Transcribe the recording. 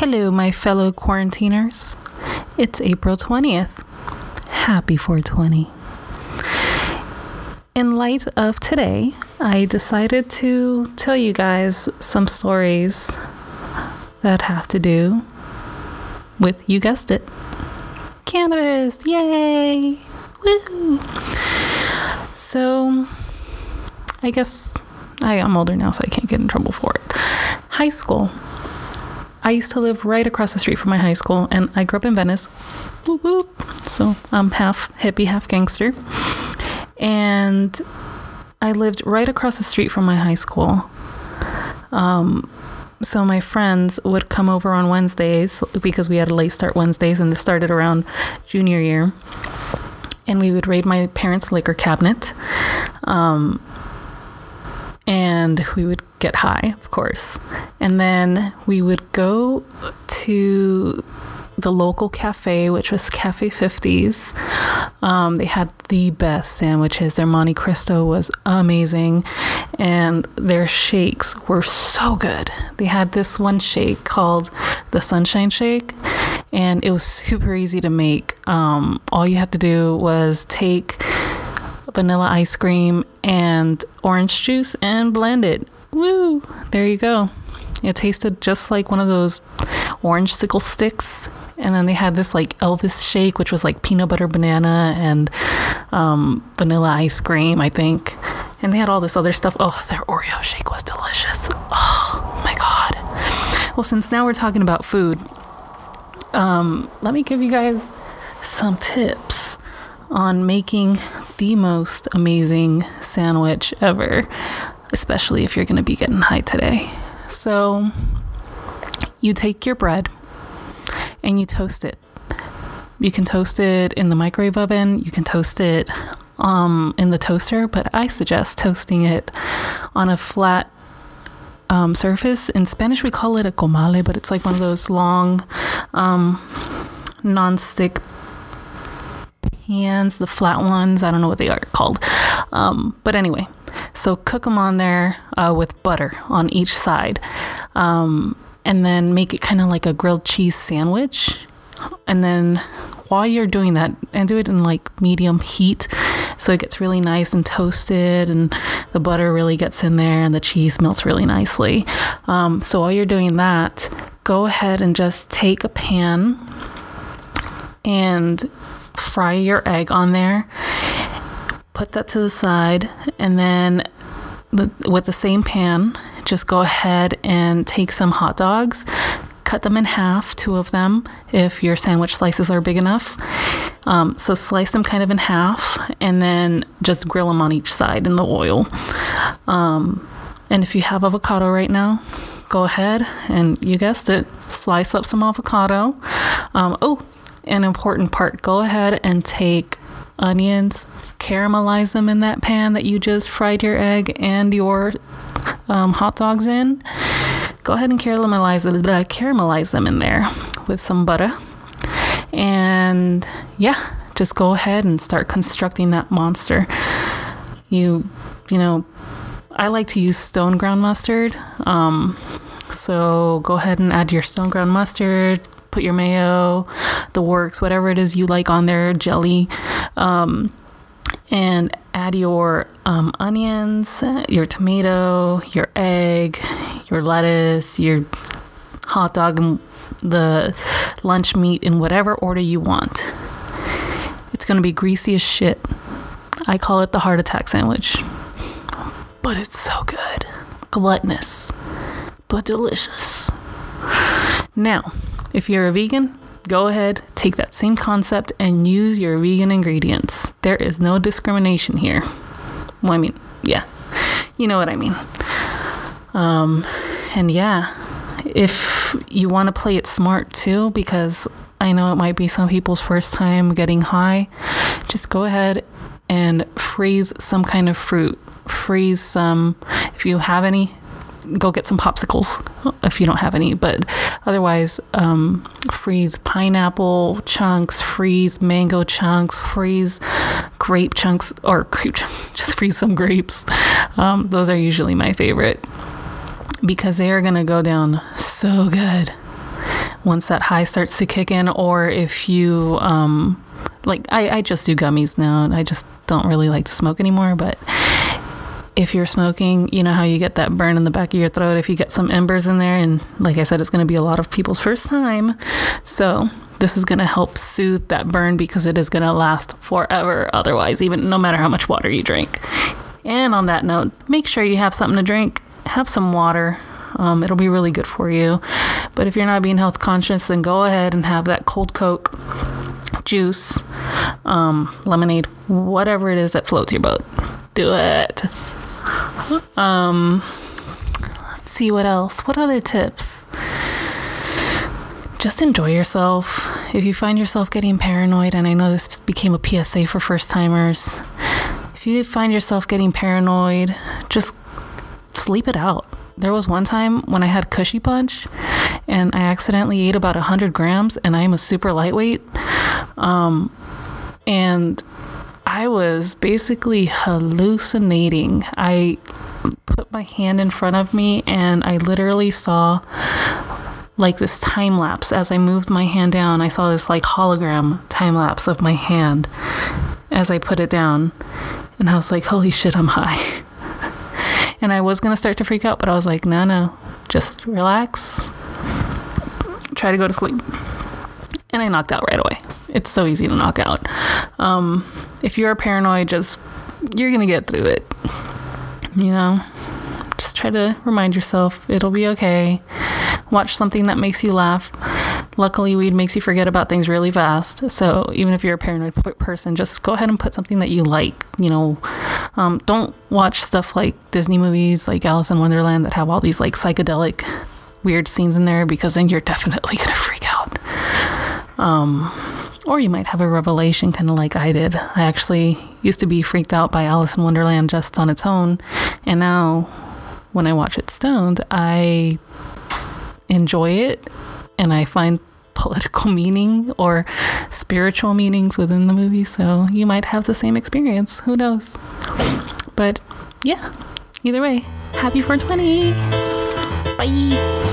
Hello, my fellow quarantiners. It's April 20th. Happy 420. In light of today, I decided to tell you guys some stories that have to do with, you guessed it, cannabis. Yay! Woo! So, I guess I, I'm older now, so I can't get in trouble for it. High school. I used to live right across the street from my high school, and I grew up in Venice. Whoop, whoop. So I'm half hippie, half gangster. And I lived right across the street from my high school. Um, so my friends would come over on Wednesdays because we had a late start Wednesdays, and this started around junior year. And we would raid my parents' liquor cabinet. Um, and we would get high, of course. And then we would go to the local cafe, which was Cafe 50s. Um, they had the best sandwiches. Their Monte Cristo was amazing, and their shakes were so good. They had this one shake called the Sunshine Shake, and it was super easy to make. Um, all you had to do was take vanilla ice cream and orange juice and blend it. Woo! There you go. It tasted just like one of those orange sickle sticks. And then they had this like Elvis shake, which was like peanut butter banana and um, vanilla ice cream, I think. And they had all this other stuff. Oh, their Oreo shake was delicious. Oh my God. Well, since now we're talking about food, um, let me give you guys some tips on making the most amazing sandwich ever, especially if you're going to be getting high today. So, you take your bread and you toast it. You can toast it in the microwave oven, you can toast it um, in the toaster, but I suggest toasting it on a flat um, surface. In Spanish, we call it a comal, but it's like one of those long um, non-stick pans, the flat ones. I don't know what they are called. Um, but anyway, so cook them on there uh, with butter on each side. Um, and then make it kind of like a grilled cheese sandwich. And then while you're doing that, and do it in like medium heat so it gets really nice and toasted and the butter really gets in there and the cheese melts really nicely. Um, so while you're doing that, go ahead and just take a pan and fry your egg on there. Put that to the side, and then the, with the same pan, just go ahead and take some hot dogs, cut them in half, two of them, if your sandwich slices are big enough. Um, so slice them kind of in half, and then just grill them on each side in the oil. Um, and if you have avocado right now, go ahead and you guessed it, slice up some avocado. Um, oh, an important part go ahead and take onions, caramelize them in that pan that you just fried your egg and your um, hot dogs in. Go ahead and caramelize, uh, caramelize them in there with some butter. And yeah, just go ahead and start constructing that monster. You, you know, I like to use stone ground mustard. Um, so go ahead and add your stone ground mustard, put your mayo, the works, whatever it is you like on there, jelly, um, and add your um, onions, your tomato, your egg, your lettuce, your hot dog, and the lunch meat in whatever order you want. It's gonna be greasy as shit. I call it the heart attack sandwich. But it's so good. Gluttonous, but delicious. Now, if you're a vegan, go ahead, take that same concept and use your vegan ingredients. There is no discrimination here. Well, I mean, yeah, you know what I mean. Um, and yeah, if you want to play it smart too, because I know it might be some people's first time getting high, just go ahead and freeze some kind of fruit. Freeze some, if you have any, go get some popsicles if you don't have any. But otherwise, um, freeze pineapple chunks, freeze mango chunks, freeze grape chunks, or grape chunks, just freeze some grapes. Um, those are usually my favorite because they are going to go down so good once that high starts to kick in, or if you, um, like, I, I just do gummies now. and I just don't really like to smoke anymore, but if you're smoking, you know how you get that burn in the back of your throat if you get some embers in there. And like I said, it's going to be a lot of people's first time. So this is going to help soothe that burn because it is going to last forever otherwise, even no matter how much water you drink. And on that note, make sure you have something to drink, have some water. Um, it'll be really good for you. But if you're not being health conscious, then go ahead and have that cold Coke, juice, um, lemonade, whatever it is that floats your boat. Do it. Um, let's see what else. What other tips? Just enjoy yourself. If you find yourself getting paranoid, and I know this became a PSA for first timers, if you find yourself getting paranoid, just sleep it out. There was one time when I had Kushy Punch and I accidentally ate about 100 grams, and I am a super lightweight. Um, and I was basically hallucinating. I put my hand in front of me and I literally saw like this time lapse as I moved my hand down. I saw this like hologram time lapse of my hand as I put it down. And I was like, holy shit, I'm high. and I was going to start to freak out, but I was like, no, no, just relax. Try to go to sleep. And I knocked out right away. It's so easy to knock out. Um, if you're paranoid, just you're to get through it. You know, just try to remind yourself it'll be okay. Watch something that makes you laugh. Luckily, weed makes you forget about things really fast. So even if you're a paranoid person, just go ahead and put something that you like. You know, um, don't watch stuff like Disney movies like Alice in Wonderland that have all these like psychedelic weird scenes in there because then you're definitely gonna freak out. Um, or you might have a revelation, kind of like I did. I actually used to be freaked out by Alice in Wonderland just on its own, and now when I watch it stoned, I enjoy it and I find political meaning or spiritual meanings within the movie. So you might have the same experience. Who knows? But yeah, either way, happy 420. Bye.